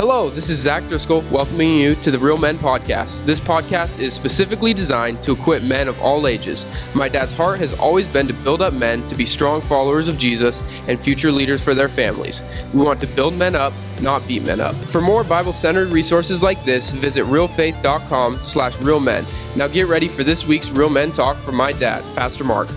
Hello, this is Zach Driscoll welcoming you to the Real Men Podcast. This podcast is specifically designed to equip men of all ages. My dad's heart has always been to build up men to be strong followers of Jesus and future leaders for their families. We want to build men up, not beat men up. For more Bible-centered resources like this, visit realfaith.com slash realmen. Now get ready for this week's Real Men Talk from my dad, Pastor Mark.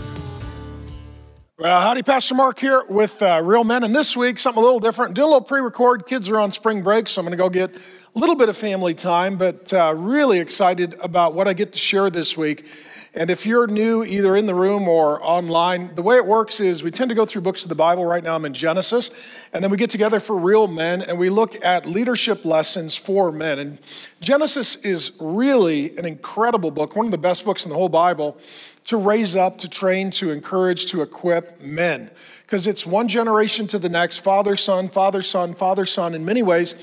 Well, howdy, Pastor Mark here with uh, Real Men. And this week, something a little different. Doing a little pre record. Kids are on spring break, so I'm going to go get a little bit of family time, but uh, really excited about what I get to share this week. And if you're new, either in the room or online, the way it works is we tend to go through books of the Bible. Right now, I'm in Genesis. And then we get together for Real Men and we look at leadership lessons for men. And Genesis is really an incredible book, one of the best books in the whole Bible to raise up, to train, to encourage, to equip men. Because it's one generation to the next father, son, father, son, father, son. In many ways,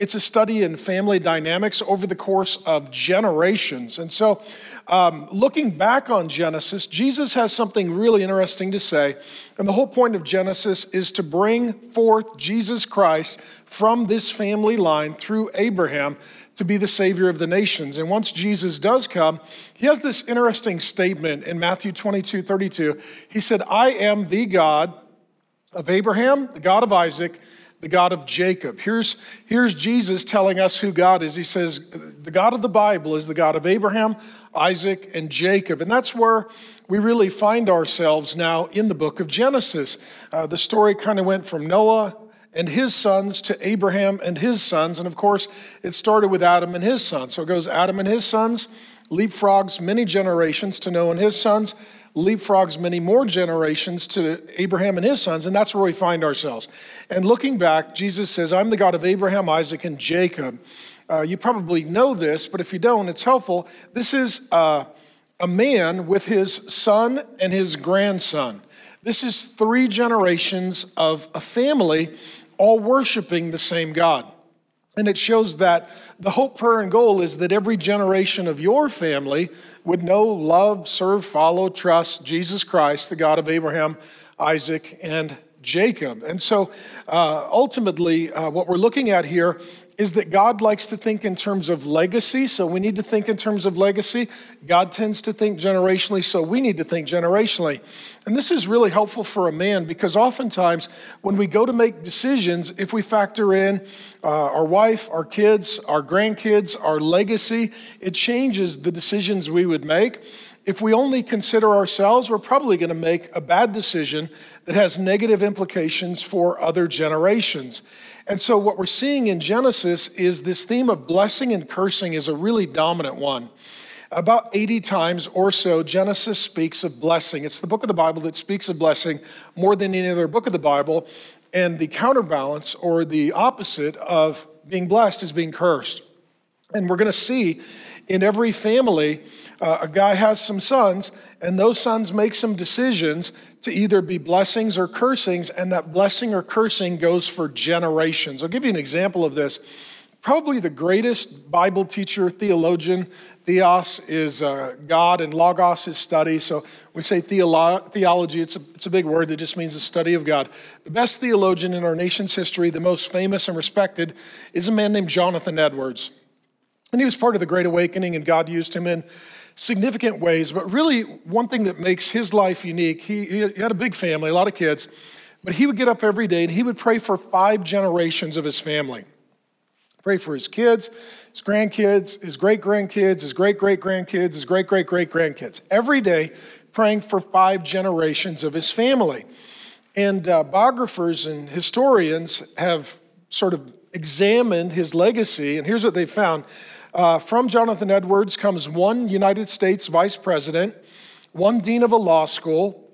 it's a study in family dynamics over the course of generations. And so, um, looking back on Genesis, Jesus has something really interesting to say. And the whole point of Genesis is to bring forth Jesus Christ from this family line through Abraham to be the Savior of the nations. And once Jesus does come, he has this interesting statement in Matthew 22 32. He said, I am the God of Abraham, the God of Isaac, the God of Jacob. Here's, here's Jesus telling us who God is. He says, The God of the Bible is the God of Abraham, Isaac, and Jacob. And that's where we really find ourselves now in the book of Genesis. Uh, the story kind of went from Noah and his sons to Abraham and his sons. And of course, it started with Adam and his sons. So it goes Adam and his sons, leapfrogs many generations to Noah and his sons, leapfrogs many more generations to Abraham and his sons. And that's where we find ourselves. And looking back, Jesus says, I'm the God of Abraham, Isaac, and Jacob. Uh, you probably know this, but if you don't, it's helpful. This is uh, a man with his son and his grandson. This is three generations of a family all worshiping the same God. And it shows that the hope, prayer, and goal is that every generation of your family would know, love, serve, follow, trust Jesus Christ, the God of Abraham, Isaac, and Jacob. And so uh, ultimately, uh, what we're looking at here is that God likes to think in terms of legacy, so we need to think in terms of legacy. God tends to think generationally, so we need to think generationally. And this is really helpful for a man because oftentimes when we go to make decisions, if we factor in uh, our wife, our kids, our grandkids, our legacy, it changes the decisions we would make. If we only consider ourselves, we're probably going to make a bad decision that has negative implications for other generations. And so, what we're seeing in Genesis is this theme of blessing and cursing is a really dominant one. About 80 times or so, Genesis speaks of blessing. It's the book of the Bible that speaks of blessing more than any other book of the Bible. And the counterbalance or the opposite of being blessed is being cursed. And we're going to see in every family, uh, a guy has some sons, and those sons make some decisions to either be blessings or cursings, and that blessing or cursing goes for generations. I'll give you an example of this. Probably the greatest Bible teacher, theologian, theos is uh, God, and logos is study. So we say theolo- theology, it's a, it's a big word that just means the study of God. The best theologian in our nation's history, the most famous and respected, is a man named Jonathan Edwards. And he was part of the Great Awakening, and God used him in significant ways. But really, one thing that makes his life unique, he, he had a big family, a lot of kids, but he would get up every day and he would pray for five generations of his family. Pray for his kids, his grandkids, his great grandkids, his great great grandkids, his great great great grandkids. Every day, praying for five generations of his family. And uh, biographers and historians have sort of examined his legacy, and here's what they found. Uh, from Jonathan Edwards comes one United States vice president, one dean of a law school,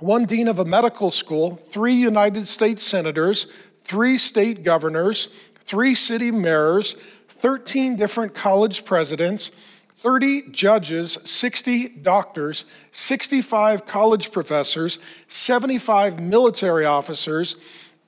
one dean of a medical school, three United States senators, three state governors, three city mayors, 13 different college presidents, 30 judges, 60 doctors, 65 college professors, 75 military officers,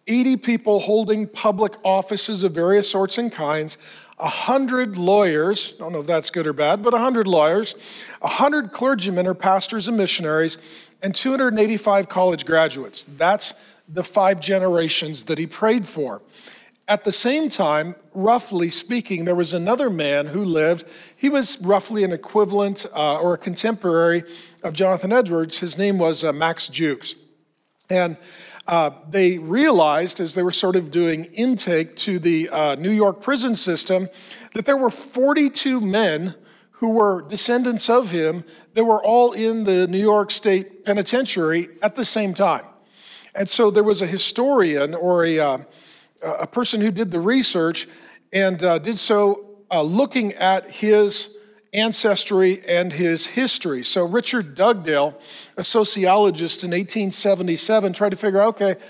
80 people holding public offices of various sorts and kinds, 100 lawyers, I don't know if that's good or bad, but a 100 lawyers, a 100 clergymen or pastors and missionaries, and 285 college graduates. That's the five generations that he prayed for. At the same time, roughly speaking, there was another man who lived. He was roughly an equivalent uh, or a contemporary of Jonathan Edwards. His name was uh, Max Jukes. And uh, they realized as they were sort of doing intake to the uh, New York prison system that there were 42 men who were descendants of him that were all in the New York State Penitentiary at the same time. And so there was a historian or a, uh, a person who did the research and uh, did so uh, looking at his ancestry and his history. So Richard Dugdale, a sociologist in 1877, tried to figure out, okay,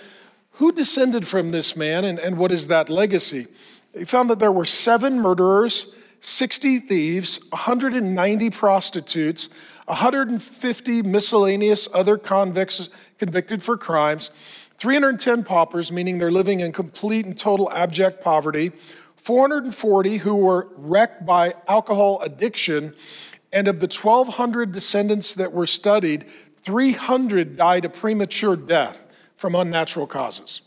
who descended from this man and, and what is that legacy? He found that there were seven murderers, 60 thieves, 190 prostitutes, 150 miscellaneous other convicts convicted for crimes, 310 paupers, meaning they're living in complete and total abject poverty, 440 who were wrecked by alcohol addiction, and of the 1,200 descendants that were studied, 300 died a premature death from unnatural causes.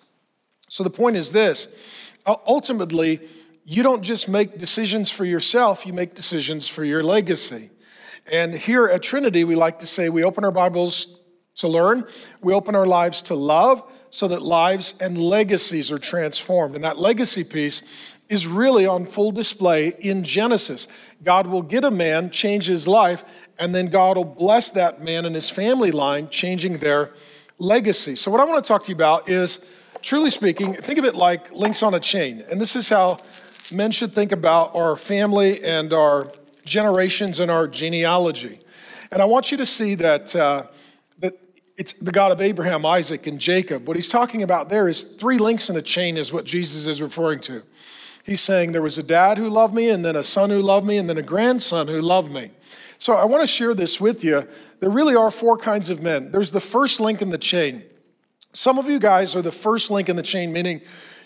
So the point is this ultimately, you don't just make decisions for yourself, you make decisions for your legacy. And here at Trinity, we like to say we open our Bibles to learn, we open our lives to love so that lives and legacies are transformed. And that legacy piece is really on full display in Genesis. God will get a man, change his life, and then God will bless that man and his family line, changing their legacy. So, what I want to talk to you about is truly speaking, think of it like links on a chain. And this is how men should think about our family and our generations and our genealogy. And I want you to see that, uh, that it's the God of Abraham, Isaac, and Jacob. What he's talking about there is three links in a chain, is what Jesus is referring to. He's saying there was a dad who loved me, and then a son who loved me, and then a grandson who loved me. So I want to share this with you. There really are four kinds of men. There's the first link in the chain. Some of you guys are the first link in the chain, meaning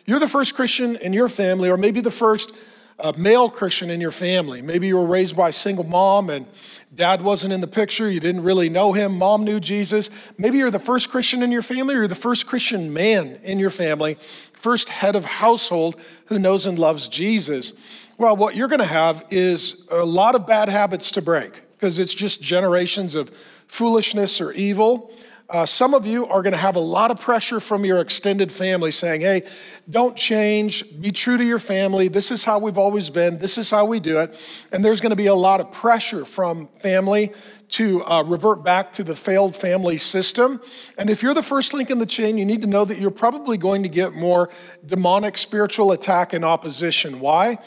you're the first Christian in your family, or maybe the first uh, male Christian in your family. Maybe you were raised by a single mom and dad wasn't in the picture. You didn't really know him. Mom knew Jesus. Maybe you're the first Christian in your family, or the first Christian man in your family first head of household who knows and loves Jesus. Well, what you're going to have is a lot of bad habits to break because it's just generations of foolishness or evil. Uh, some of you are going to have a lot of pressure from your extended family saying, hey, don't change, be true to your family. This is how we've always been, this is how we do it. And there's going to be a lot of pressure from family to uh, revert back to the failed family system. And if you're the first link in the chain, you need to know that you're probably going to get more demonic spiritual attack and opposition. Why?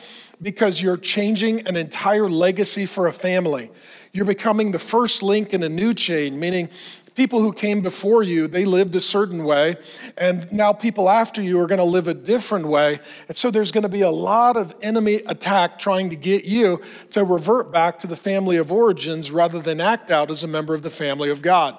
Because you're changing an entire legacy for a family. You're becoming the first link in a new chain, meaning people who came before you, they lived a certain way, and now people after you are going to live a different way. And so there's going to be a lot of enemy attack trying to get you to revert back to the family of origins rather than act out as a member of the family of God.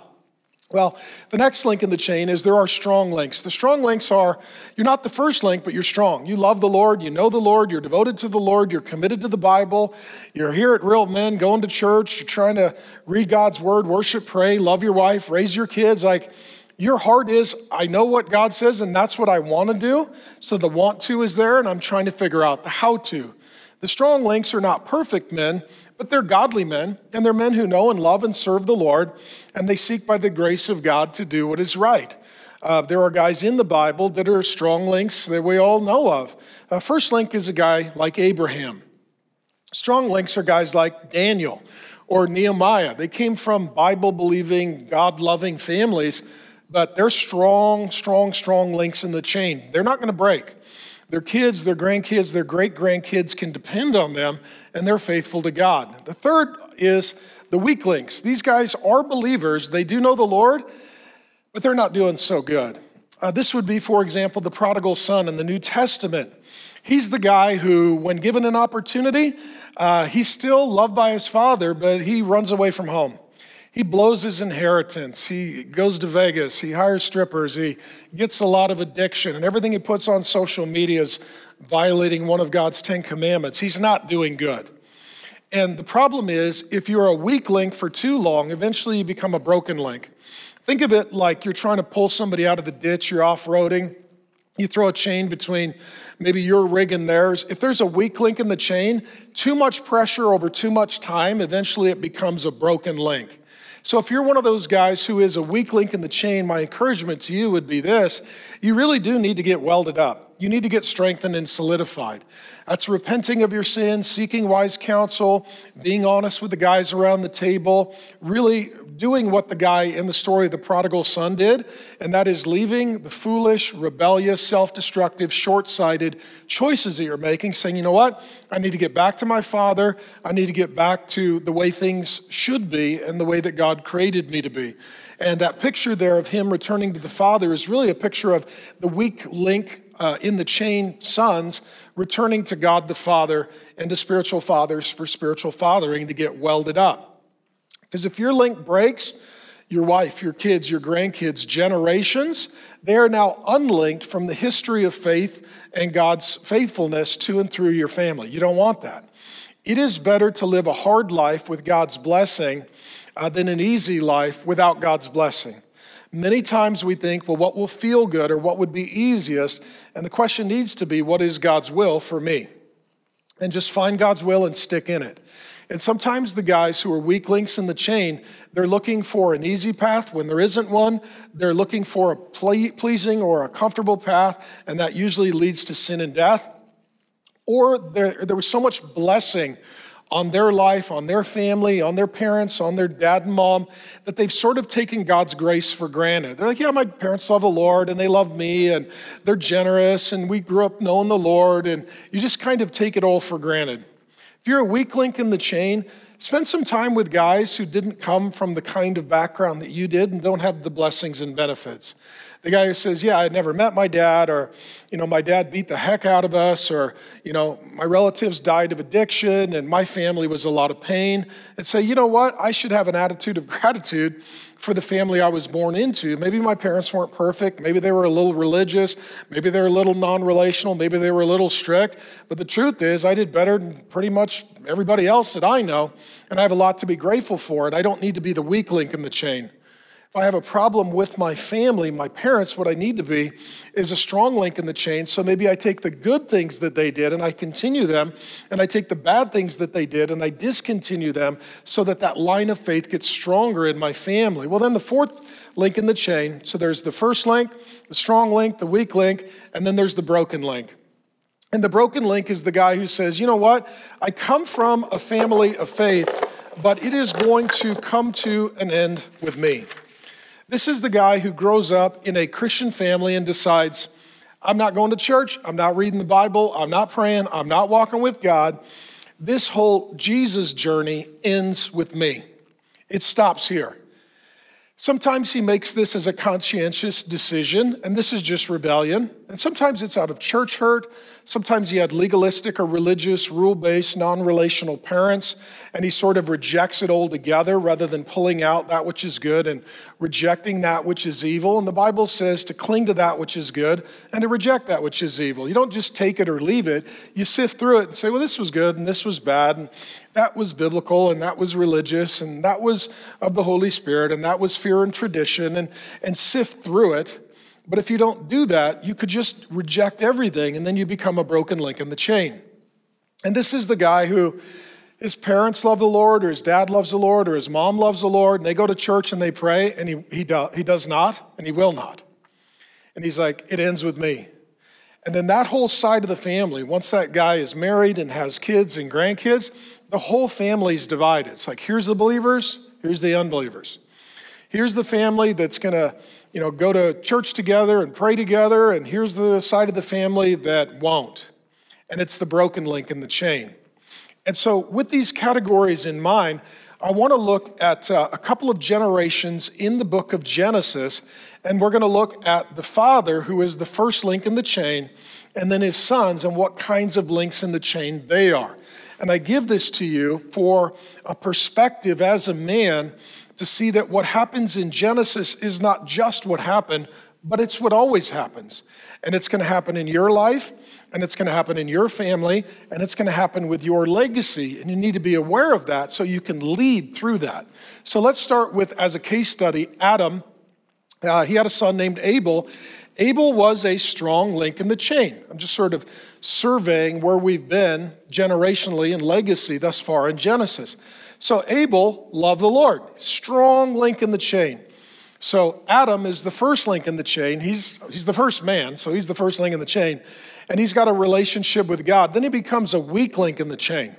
Well, the next link in the chain is there are strong links. The strong links are you're not the first link, but you're strong. You love the Lord, you know the Lord, you're devoted to the Lord, you're committed to the Bible, you're here at Real Men, going to church, you're trying to read God's word, worship, pray, love your wife, raise your kids. Like your heart is, I know what God says, and that's what I want to do. So the want to is there, and I'm trying to figure out the how to. The strong links are not perfect men, but they're godly men, and they're men who know and love and serve the Lord, and they seek by the grace of God to do what is right. Uh, there are guys in the Bible that are strong links that we all know of. Uh, first link is a guy like Abraham. Strong links are guys like Daniel or Nehemiah. They came from Bible believing, God loving families, but they're strong, strong, strong links in the chain. They're not going to break. Their kids, their grandkids, their great grandkids can depend on them and they're faithful to God. The third is the weak links. These guys are believers, they do know the Lord, but they're not doing so good. Uh, this would be, for example, the prodigal son in the New Testament. He's the guy who, when given an opportunity, uh, he's still loved by his father, but he runs away from home. He blows his inheritance. He goes to Vegas. He hires strippers. He gets a lot of addiction. And everything he puts on social media is violating one of God's Ten Commandments. He's not doing good. And the problem is, if you're a weak link for too long, eventually you become a broken link. Think of it like you're trying to pull somebody out of the ditch, you're off roading, You throw a chain between maybe your rig and theirs. If there's a weak link in the chain, too much pressure over too much time, eventually it becomes a broken link. So if you're one of those guys who is a weak link in the chain, my encouragement to you would be this you really do need to get welded up. You need to get strengthened and solidified. That's repenting of your sins, seeking wise counsel, being honest with the guys around the table, really doing what the guy in the story of the prodigal son did, and that is leaving the foolish, rebellious, self destructive, short sighted choices that you're making, saying, you know what? I need to get back to my father. I need to get back to the way things should be and the way that God created me to be. And that picture there of him returning to the father is really a picture of the weak link uh, in the chain sons returning to God the Father and to spiritual fathers for spiritual fathering to get welded up. Because if your link breaks, your wife, your kids, your grandkids, generations, they are now unlinked from the history of faith and God's faithfulness to and through your family. You don't want that. It is better to live a hard life with God's blessing uh, than an easy life without God's blessing. Many times we think, well, what will feel good or what would be easiest? And the question needs to be, what is God's will for me? And just find God's will and stick in it. And sometimes the guys who are weak links in the chain, they're looking for an easy path when there isn't one. They're looking for a pleasing or a comfortable path, and that usually leads to sin and death. Or there, there was so much blessing on their life, on their family, on their parents, on their dad and mom, that they've sort of taken God's grace for granted. They're like, yeah, my parents love the Lord and they love me and they're generous and we grew up knowing the Lord, and you just kind of take it all for granted. If you're a weak link in the chain, spend some time with guys who didn't come from the kind of background that you did and don't have the blessings and benefits. The guy who says, Yeah, I never met my dad, or, you know, my dad beat the heck out of us, or, you know, my relatives died of addiction and my family was a lot of pain, and say, You know what? I should have an attitude of gratitude for the family I was born into. Maybe my parents weren't perfect. Maybe they were a little religious. Maybe they were a little non relational. Maybe they were a little strict. But the truth is, I did better than pretty much everybody else that I know, and I have a lot to be grateful for. And I don't need to be the weak link in the chain. If I have a problem with my family, my parents, what I need to be is a strong link in the chain. So maybe I take the good things that they did and I continue them, and I take the bad things that they did and I discontinue them so that that line of faith gets stronger in my family. Well, then the fourth link in the chain so there's the first link, the strong link, the weak link, and then there's the broken link. And the broken link is the guy who says, you know what? I come from a family of faith, but it is going to come to an end with me. This is the guy who grows up in a Christian family and decides, I'm not going to church, I'm not reading the Bible, I'm not praying, I'm not walking with God. This whole Jesus journey ends with me. It stops here. Sometimes he makes this as a conscientious decision, and this is just rebellion. And sometimes it's out of church hurt. Sometimes he had legalistic or religious, rule based, non relational parents, and he sort of rejects it altogether rather than pulling out that which is good and rejecting that which is evil. And the Bible says to cling to that which is good and to reject that which is evil. You don't just take it or leave it, you sift through it and say, well, this was good and this was bad, and that was biblical and that was religious and that was of the Holy Spirit and that was fear and tradition, and, and sift through it but if you don't do that, you could just reject everything and then you become a broken link in the chain. And this is the guy who his parents love the Lord, or his dad loves the Lord, or his mom loves the Lord, and they go to church and they pray, and he, he, do, he does not, and he will not. And he's like, it ends with me. And then that whole side of the family, once that guy is married and has kids and grandkids, the whole family is divided. It's like, here's the believers, here's the unbelievers. Here's the family that's going to you know, go to church together and pray together, and here's the side of the family that won't. And it's the broken link in the chain. And so, with these categories in mind, I want to look at uh, a couple of generations in the book of Genesis, and we're going to look at the father, who is the first link in the chain, and then his sons, and what kinds of links in the chain they are. And I give this to you for a perspective as a man to see that what happens in Genesis is not just what happened, but it's what always happens. And it's going to happen in your life, and it's going to happen in your family, and it's going to happen with your legacy. And you need to be aware of that so you can lead through that. So let's start with, as a case study, Adam. Uh, he had a son named Abel, Abel was a strong link in the chain. I'm just sort of surveying where we've been generationally and legacy thus far in Genesis. So Abel loved the Lord, strong link in the chain. So Adam is the first link in the chain. He's, he's the first man, so he's the first link in the chain. And he's got a relationship with God. Then he becomes a weak link in the chain.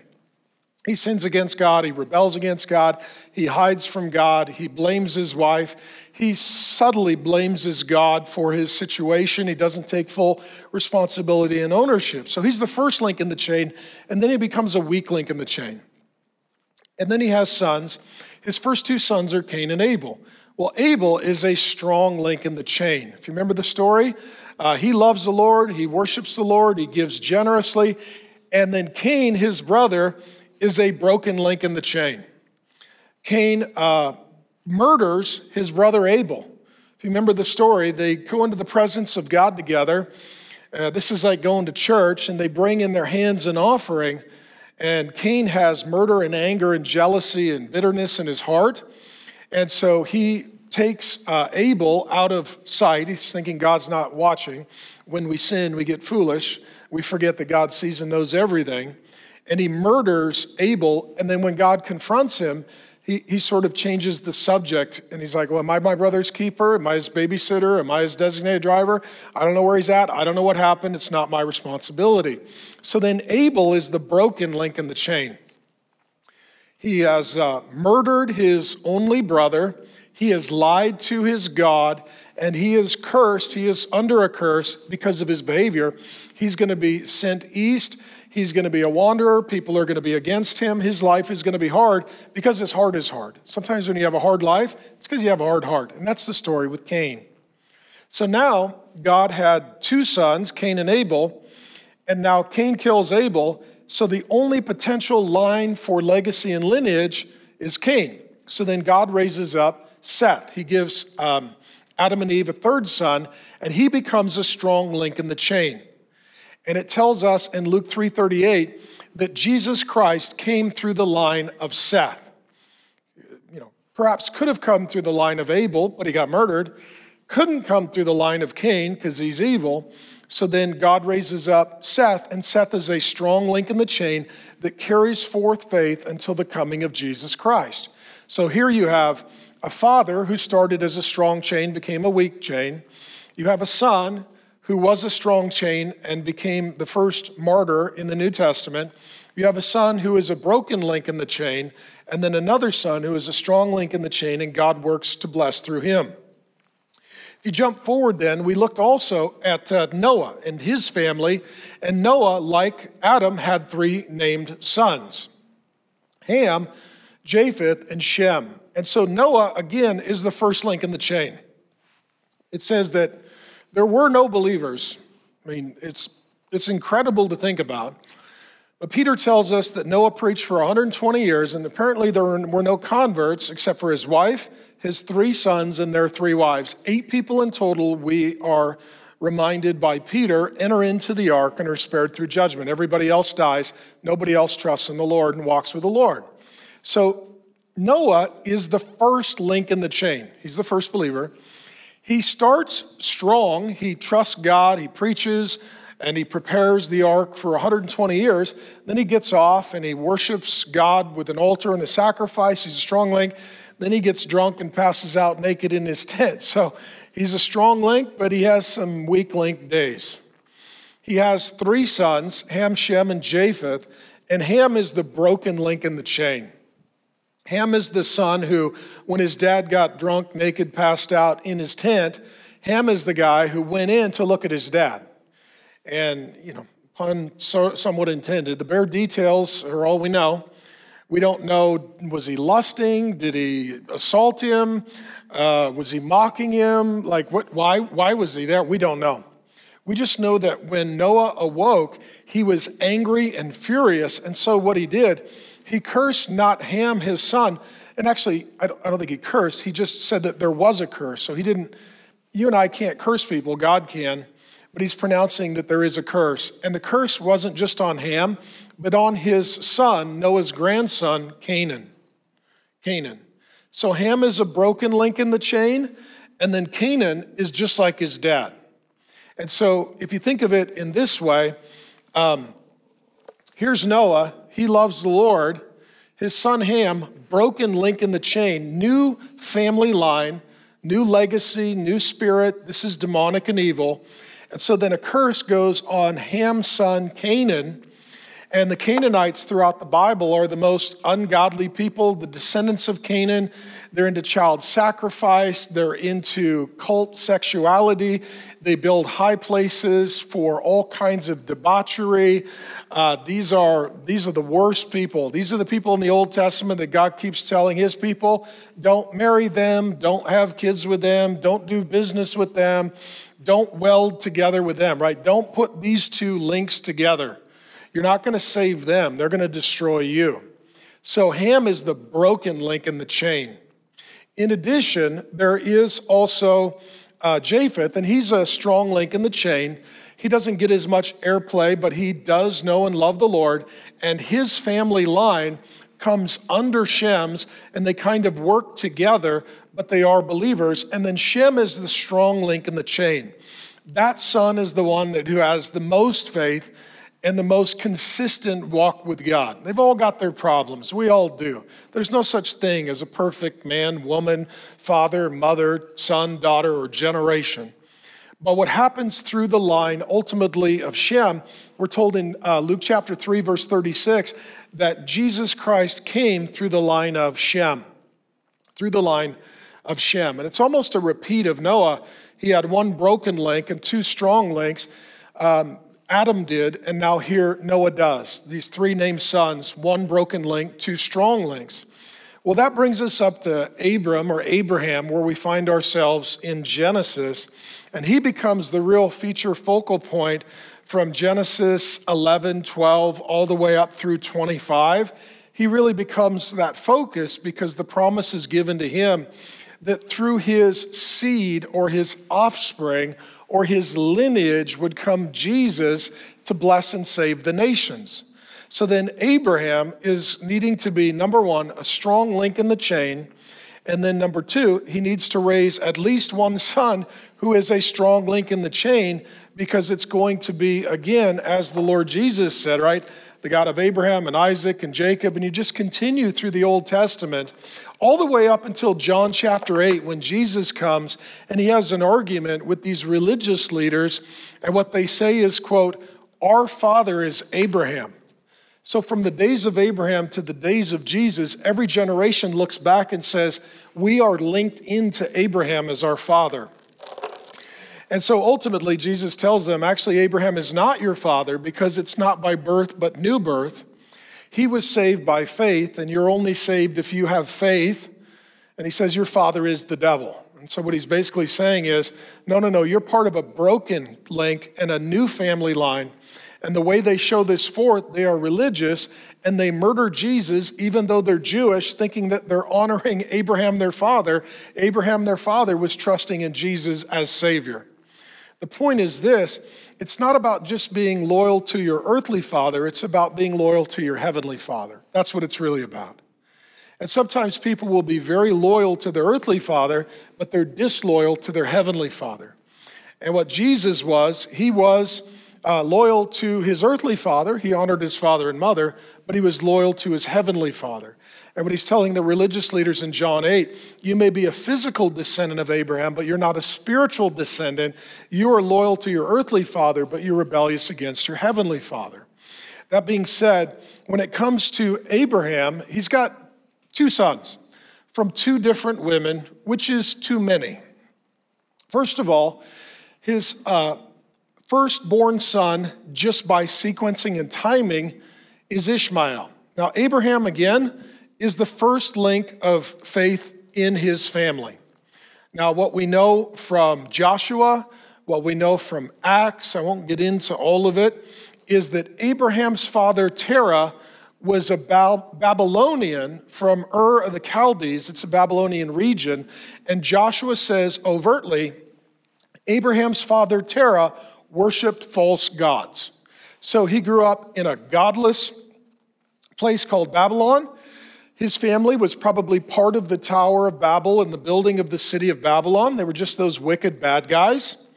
He sins against God, he rebels against God, he hides from God, he blames his wife, he subtly blames his God for his situation. He doesn't take full responsibility and ownership. So he's the first link in the chain, and then he becomes a weak link in the chain. And then he has sons. His first two sons are Cain and Abel. Well, Abel is a strong link in the chain. If you remember the story, uh, he loves the Lord, he worships the Lord, he gives generously. And then Cain, his brother, is a broken link in the chain. Cain uh, murders his brother Abel. If you remember the story, they go into the presence of God together. Uh, this is like going to church, and they bring in their hands an offering. And Cain has murder and anger and jealousy and bitterness in his heart. And so he takes uh, Abel out of sight. He's thinking God's not watching. When we sin, we get foolish. We forget that God sees and knows everything. And he murders Abel. And then when God confronts him, he, he sort of changes the subject and he's like, Well, am I my brother's keeper? Am I his babysitter? Am I his designated driver? I don't know where he's at. I don't know what happened. It's not my responsibility. So then Abel is the broken link in the chain. He has uh, murdered his only brother, he has lied to his God, and he is cursed. He is under a curse because of his behavior. He's going to be sent east He's going to be a wanderer. People are going to be against him. His life is going to be hard because his heart is hard. Sometimes when you have a hard life, it's because you have a hard heart. And that's the story with Cain. So now God had two sons, Cain and Abel, and now Cain kills Abel. So the only potential line for legacy and lineage is Cain. So then God raises up Seth. He gives um, Adam and Eve a third son, and he becomes a strong link in the chain. And it tells us in Luke 3:38 that Jesus Christ came through the line of Seth. You know, perhaps could have come through the line of Abel, but he got murdered. Couldn't come through the line of Cain because he's evil. So then God raises up Seth, and Seth is a strong link in the chain that carries forth faith until the coming of Jesus Christ. So here you have a father who started as a strong chain, became a weak chain. You have a son who was a strong chain and became the first martyr in the New Testament. You have a son who is a broken link in the chain, and then another son who is a strong link in the chain, and God works to bless through him. If you jump forward, then, we looked also at uh, Noah and his family, and Noah, like Adam, had three named sons Ham, Japheth, and Shem. And so Noah, again, is the first link in the chain. It says that there were no believers. I mean, it's, it's incredible to think about. But Peter tells us that Noah preached for 120 years, and apparently there were no converts except for his wife, his three sons, and their three wives. Eight people in total, we are reminded by Peter, enter into the ark and are spared through judgment. Everybody else dies. Nobody else trusts in the Lord and walks with the Lord. So Noah is the first link in the chain. He's the first believer. He starts strong. He trusts God. He preaches and he prepares the ark for 120 years. Then he gets off and he worships God with an altar and a sacrifice. He's a strong link. Then he gets drunk and passes out naked in his tent. So he's a strong link, but he has some weak link days. He has three sons Ham, Shem, and Japheth. And Ham is the broken link in the chain. Ham is the son who, when his dad got drunk, naked, passed out in his tent, Ham is the guy who went in to look at his dad. And, you know, pun somewhat intended, the bare details are all we know. We don't know was he lusting? Did he assault him? Uh, was he mocking him? Like, what, why, why was he there? We don't know. We just know that when Noah awoke, he was angry and furious. And so, what he did, he cursed not Ham, his son. And actually, I don't, I don't think he cursed. He just said that there was a curse. So he didn't, you and I can't curse people, God can. But he's pronouncing that there is a curse. And the curse wasn't just on Ham, but on his son, Noah's grandson, Canaan. Canaan. So Ham is a broken link in the chain, and then Canaan is just like his dad. And so, if you think of it in this way, um, here's Noah. He loves the Lord. His son Ham, broken link in the chain, new family line, new legacy, new spirit. This is demonic and evil. And so then a curse goes on Ham's son Canaan and the Canaanites throughout the Bible are the most ungodly people, the descendants of Canaan. They're into child sacrifice, they're into cult sexuality, they build high places for all kinds of debauchery. Uh, these, are, these are the worst people. These are the people in the Old Testament that God keeps telling his people don't marry them, don't have kids with them, don't do business with them, don't weld together with them, right? Don't put these two links together. You're not going to save them, they're going to destroy you. So Ham is the broken link in the chain. In addition, there is also uh, Japheth, and he's a strong link in the chain. He doesn't get as much airplay, but he does know and love the Lord, and his family line comes under Shem's, and they kind of work together, but they are believers. And then Shem is the strong link in the chain. That son is the one that, who has the most faith and the most consistent walk with God. They've all got their problems. We all do. There's no such thing as a perfect man, woman, father, mother, son, daughter, or generation. But what happens through the line ultimately of Shem, we're told in uh, Luke chapter 3, verse 36, that Jesus Christ came through the line of Shem. Through the line of Shem. And it's almost a repeat of Noah. He had one broken link and two strong links. Um, Adam did, and now here Noah does. These three named sons, one broken link, two strong links. Well, that brings us up to Abram or Abraham, where we find ourselves in Genesis, and he becomes the real feature focal point from Genesis 11, 12, all the way up through 25. He really becomes that focus because the promise is given to him that through his seed or his offspring, or his lineage would come Jesus to bless and save the nations. So then Abraham is needing to be, number one, a strong link in the chain. And then number two, he needs to raise at least one son who is a strong link in the chain because it's going to be, again, as the Lord Jesus said, right? The God of Abraham and Isaac and Jacob. And you just continue through the Old Testament all the way up until John chapter 8 when Jesus comes and he has an argument with these religious leaders and what they say is quote our father is Abraham. So from the days of Abraham to the days of Jesus every generation looks back and says we are linked into Abraham as our father. And so ultimately Jesus tells them actually Abraham is not your father because it's not by birth but new birth. He was saved by faith, and you're only saved if you have faith. And he says, Your father is the devil. And so, what he's basically saying is, No, no, no, you're part of a broken link and a new family line. And the way they show this forth, they are religious and they murder Jesus, even though they're Jewish, thinking that they're honoring Abraham, their father. Abraham, their father, was trusting in Jesus as Savior. The point is this it's not about just being loyal to your earthly father, it's about being loyal to your heavenly father. That's what it's really about. And sometimes people will be very loyal to their earthly father, but they're disloyal to their heavenly father. And what Jesus was, he was uh, loyal to his earthly father. He honored his father and mother, but he was loyal to his heavenly father. And what he's telling the religious leaders in John 8, you may be a physical descendant of Abraham, but you're not a spiritual descendant. You are loyal to your earthly father, but you're rebellious against your heavenly father. That being said, when it comes to Abraham, he's got two sons from two different women, which is too many. First of all, his uh, firstborn son, just by sequencing and timing, is Ishmael. Now, Abraham, again, is the first link of faith in his family. Now, what we know from Joshua, what we know from Acts, I won't get into all of it, is that Abraham's father, Terah, was a Babylonian from Ur of the Chaldees. It's a Babylonian region. And Joshua says overtly Abraham's father, Terah, worshiped false gods. So he grew up in a godless place called Babylon. His family was probably part of the Tower of Babel and the building of the city of Babylon. They were just those wicked bad guys.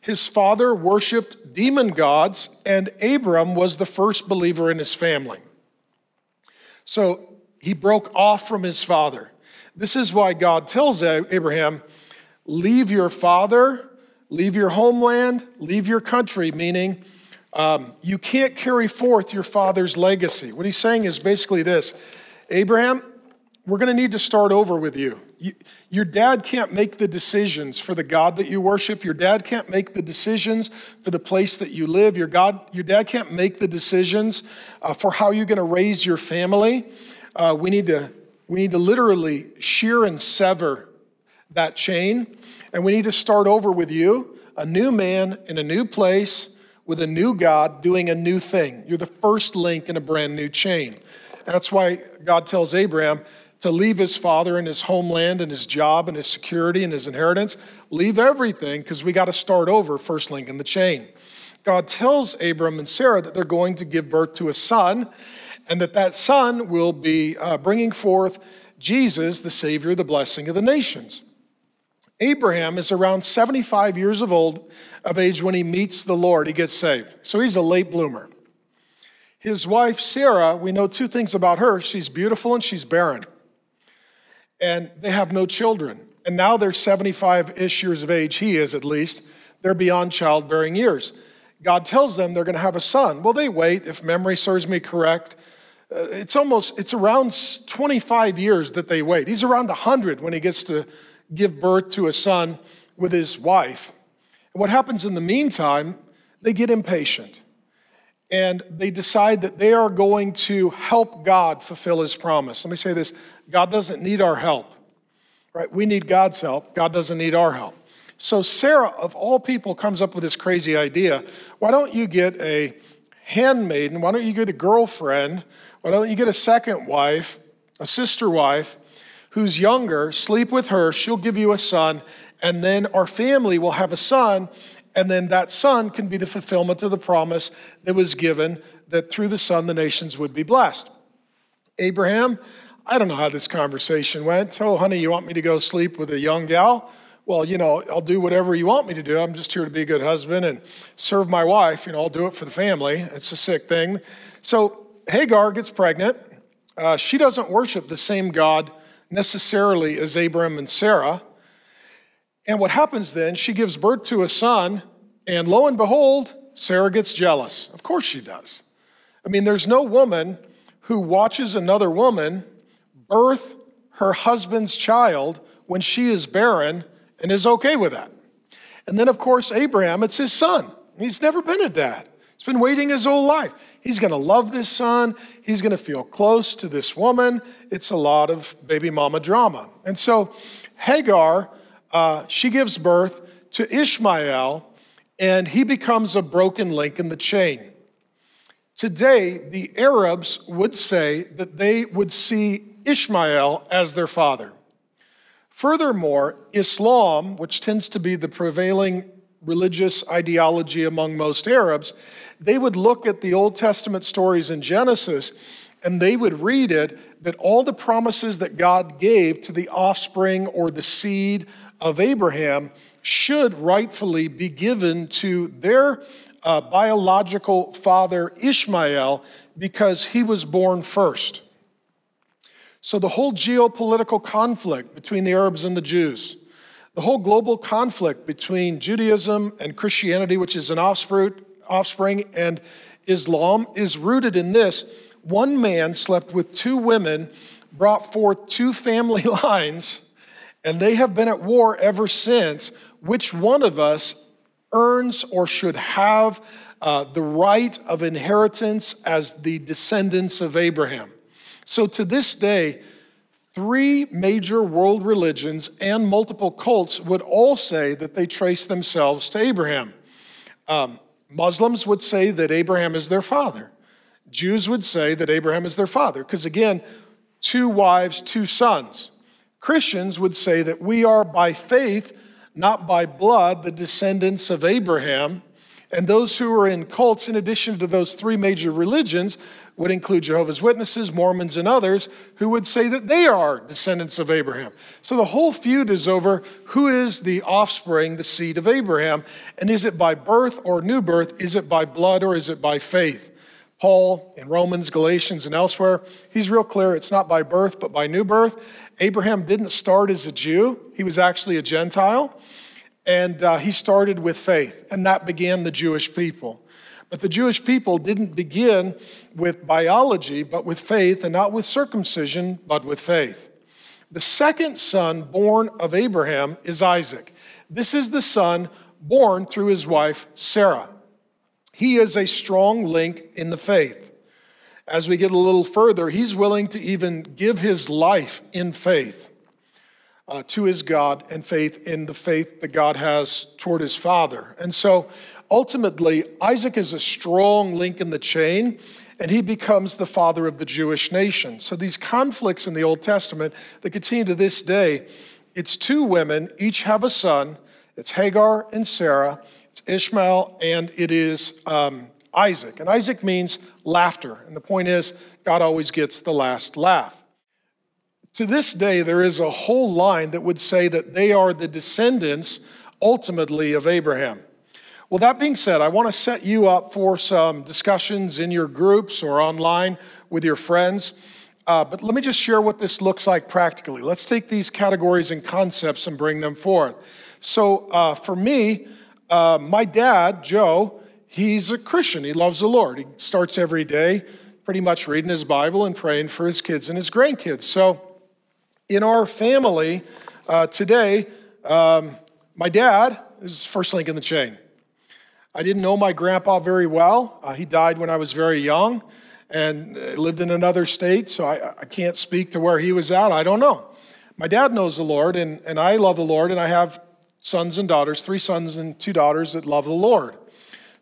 His father worshiped demon gods, and Abram was the first believer in his family. So he broke off from his father. This is why God tells Abraham, Leave your father, leave your homeland, leave your country, meaning um, you can't carry forth your father's legacy. What he's saying is basically this Abraham, we're going to need to start over with you. you. Your dad can't make the decisions for the God that you worship. Your dad can't make the decisions for the place that you live. Your, God, your dad can't make the decisions uh, for how you're going to raise your family. Uh, we, need to, we need to literally shear and sever that chain, and we need to start over with you, a new man in a new place with a new God doing a new thing. You're the first link in a brand new chain. That's why God tells Abraham to leave his father and his homeland and his job and his security and his inheritance. Leave everything because we got to start over, first link in the chain. God tells Abram and Sarah that they're going to give birth to a son and that that son will be uh, bringing forth Jesus, the Savior, the blessing of the nations. Abraham is around 75 years of old of age when he meets the Lord, he gets saved. So he's a late bloomer. His wife, Sarah, we know two things about her. She's beautiful and she's barren. And they have no children. And now they're 75 ish years of age, he is at least. They're beyond childbearing years. God tells them they're going to have a son. Well, they wait, if memory serves me correct. Uh, it's almost, it's around 25 years that they wait. He's around 100 when he gets to give birth to a son with his wife. And what happens in the meantime, they get impatient and they decide that they are going to help God fulfill his promise. Let me say this God doesn't need our help, right? We need God's help. God doesn't need our help. So Sarah, of all people, comes up with this crazy idea. Why don't you get a handmaiden? Why don't you get a girlfriend? Why don't you get a second wife, a sister wife, who's younger, sleep with her, she'll give you a son, and then our family will have a son, and then that son can be the fulfillment of the promise that was given that through the son the nations would be blessed. Abraham, I don't know how this conversation went. Oh, honey, you want me to go sleep with a young gal? Well, you know, I'll do whatever you want me to do. I'm just here to be a good husband and serve my wife. You know, I'll do it for the family. It's a sick thing. So Hagar gets pregnant. Uh, she doesn't worship the same God necessarily as Abram and Sarah. And what happens then, she gives birth to a son, and lo and behold, Sarah gets jealous. Of course she does. I mean, there's no woman who watches another woman birth her husband's child when she is barren and is okay with that. And then, of course, Abraham, it's his son. He's never been a dad, he's been waiting his whole life. He's to love this son. He's to feel close to this woman. It's a lot of baby mama drama. And so Hagar, uh, she gives birth to Ishmael, and he becomes a broken link in the chain. Today, the Arabs would say that they would see Ishmael as their father. Furthermore, Islam, which tends to be the prevailing religious ideology among most Arabs, they would look at the Old Testament stories in Genesis and they would read it that all the promises that God gave to the offspring or the seed of Abraham should rightfully be given to their uh, biological father Ishmael because he was born first. So the whole geopolitical conflict between the Arabs and the Jews, the whole global conflict between Judaism and Christianity, which is an offspring, offspring and Islam, is rooted in this. One man slept with two women, brought forth two family lines, and they have been at war ever since. Which one of us earns or should have uh, the right of inheritance as the descendants of Abraham? So to this day, Three major world religions and multiple cults would all say that they trace themselves to Abraham. Um, Muslims would say that Abraham is their father. Jews would say that Abraham is their father, because again, two wives, two sons. Christians would say that we are by faith, not by blood, the descendants of Abraham. And those who are in cults, in addition to those three major religions, would include Jehovah's Witnesses, Mormons, and others who would say that they are descendants of Abraham. So the whole feud is over who is the offspring, the seed of Abraham, and is it by birth or new birth? Is it by blood or is it by faith? Paul in Romans, Galatians, and elsewhere, he's real clear it's not by birth, but by new birth. Abraham didn't start as a Jew, he was actually a Gentile, and uh, he started with faith, and that began the Jewish people. But the Jewish people didn't begin with biology, but with faith, and not with circumcision, but with faith. The second son born of Abraham is Isaac. This is the son born through his wife, Sarah. He is a strong link in the faith. As we get a little further, he's willing to even give his life in faith uh, to his God and faith in the faith that God has toward his father. And so ultimately, Isaac is a strong link in the chain, and he becomes the father of the Jewish nation. So these conflicts in the Old Testament that continue to this day, it's two women, each have a son. It's Hagar and Sarah, it's Ishmael, and it is um, Isaac. And Isaac means laughter. And the point is, God always gets the last laugh. To this day, there is a whole line that would say that they are the descendants ultimately of Abraham. Well, that being said, I want to set you up for some discussions in your groups or online with your friends. Uh, but let me just share what this looks like practically. Let's take these categories and concepts and bring them forth. So, uh, for me, uh, my dad, Joe, he's a Christian. He loves the Lord. He starts every day pretty much reading his Bible and praying for his kids and his grandkids. So, in our family uh, today, um, my dad is first link in the chain. I didn't know my grandpa very well. Uh, he died when I was very young and uh, lived in another state, so I, I can't speak to where he was at. I don't know. My dad knows the Lord, and, and I love the Lord, and I have sons and daughters, three sons and two daughters that love the Lord.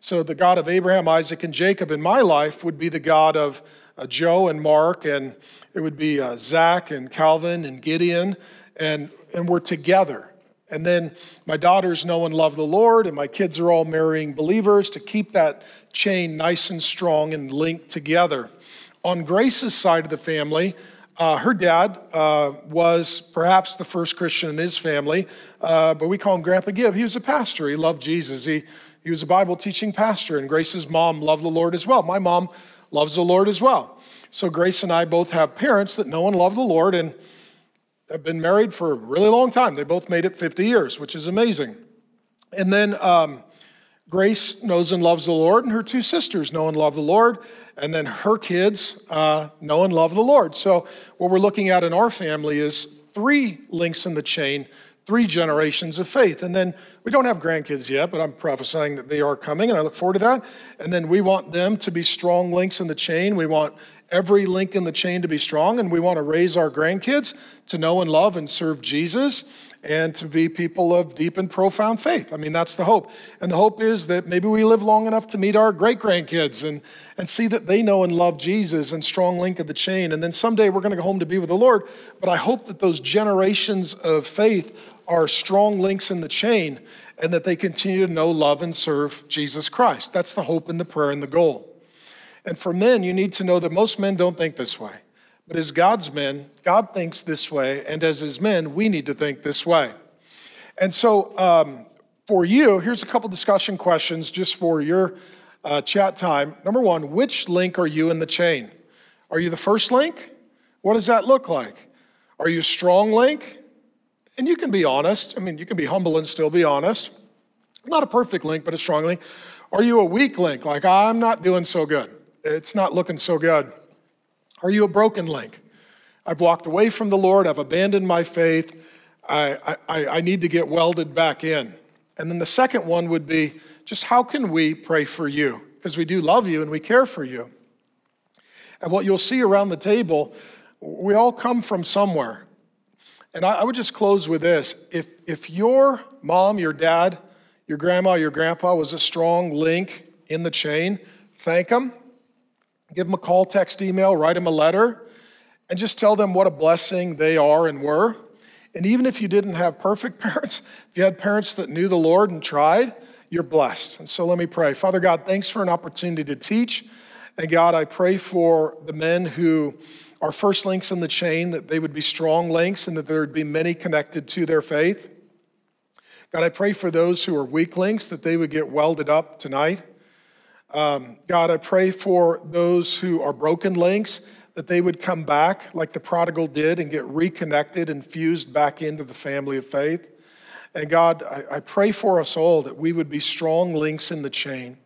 So the God of Abraham, Isaac, and Jacob in my life would be the God of uh, Joe and Mark, and it would be uh, Zach and Calvin and Gideon, and, and we're together. And then my daughters know and love the Lord, and my kids are all marrying believers to keep that chain nice and strong and linked together. On Grace's side of the family, uh, her dad uh, was perhaps the first Christian in his family, uh, but we call him Grandpa Gibb. He was a pastor. He loved Jesus. He, he was a Bible teaching pastor, and Grace's mom loved the Lord as well. My mom loves the Lord as well. So Grace and I both have parents that know and love the Lord, and have been married for a really long time. They both made it 50 years, which is amazing. And then um, Grace knows and loves the Lord, and her two sisters know and love the Lord, and then her kids uh, know and love the Lord. So, what we're looking at in our family is three links in the chain, three generations of faith. And then we don't have grandkids yet, but I'm prophesying that they are coming, and I look forward to that. And then we want them to be strong links in the chain. We want every link in the chain to be strong, and we want to raise our grandkids to know and love and serve Jesus and to be people of deep and profound faith. I mean, that's the hope. And the hope is that maybe we live long enough to meet our great grandkids and, and see that they know and love Jesus and strong link of the chain. And then someday we're going to go home to be with the Lord. But I hope that those generations of faith are strong links in the chain and that they continue to know, love, and serve Jesus Christ. That's the hope and the prayer and the goal. And for men, you need to know that most men don't think this way. But as God's men, God thinks this way, and as his men, we need to think this way. And so, um, for you, here's a couple discussion questions just for your uh, chat time. Number one, which link are you in the chain? Are you the first link? What does that look like? Are you a strong link? And you can be honest. I mean, you can be humble and still be honest. Not a perfect link, but a strong link. Are you a weak link? Like, I'm not doing so good it's not looking so good. Are you a broken link? I've walked away from the Lord, I've abandoned my faith, I, I, I need to get welded back in. And then the second one would be just how can we pray for you? Because we do love you and we care for you. And what you'll see around the table, we all come from somewhere. And I, I would just close with this if, if your mom, your dad, your grandma, your grandpa was a strong link in the chain, thank them Give them a call, text, email, write them a letter, and just tell them what a blessing they are and were. And even if you didn't have perfect parents, if you had parents that knew the Lord and tried, you're blessed. And so let me pray. Father God, thanks for an opportunity to teach And God, I pray for the men who are first links in the chain, that they would be strong links and that there would be many connected to their faith. God, I pray for those who are weak links, that they would get welded up tonight. Um, God, I pray for those who are broken links, that they would come back like the prodigal did and get reconnected and fused back into the family of faith. And God, I, I pray for us all that we would be strong links in the chain.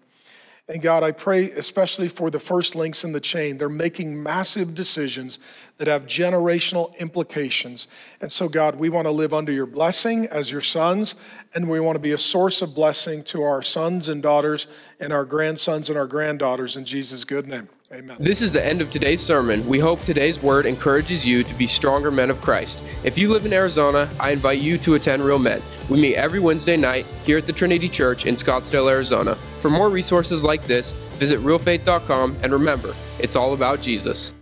And God, I pray especially for the first links in the chain. They're making massive decisions that have generational implications. And so, God, we want to live under your blessing as your sons, and we want to be a source of blessing to our sons and daughters and our grandsons and our granddaughters in Jesus' good name. Amen. This is the end of today's sermon. We hope today's word encourages you to be stronger men of Christ. If you live in Arizona, I invite you to attend Real Men. We meet every Wednesday night here at the Trinity Church in Scottsdale, Arizona. For more resources like this, visit realfaith.com and remember, it's all about Jesus.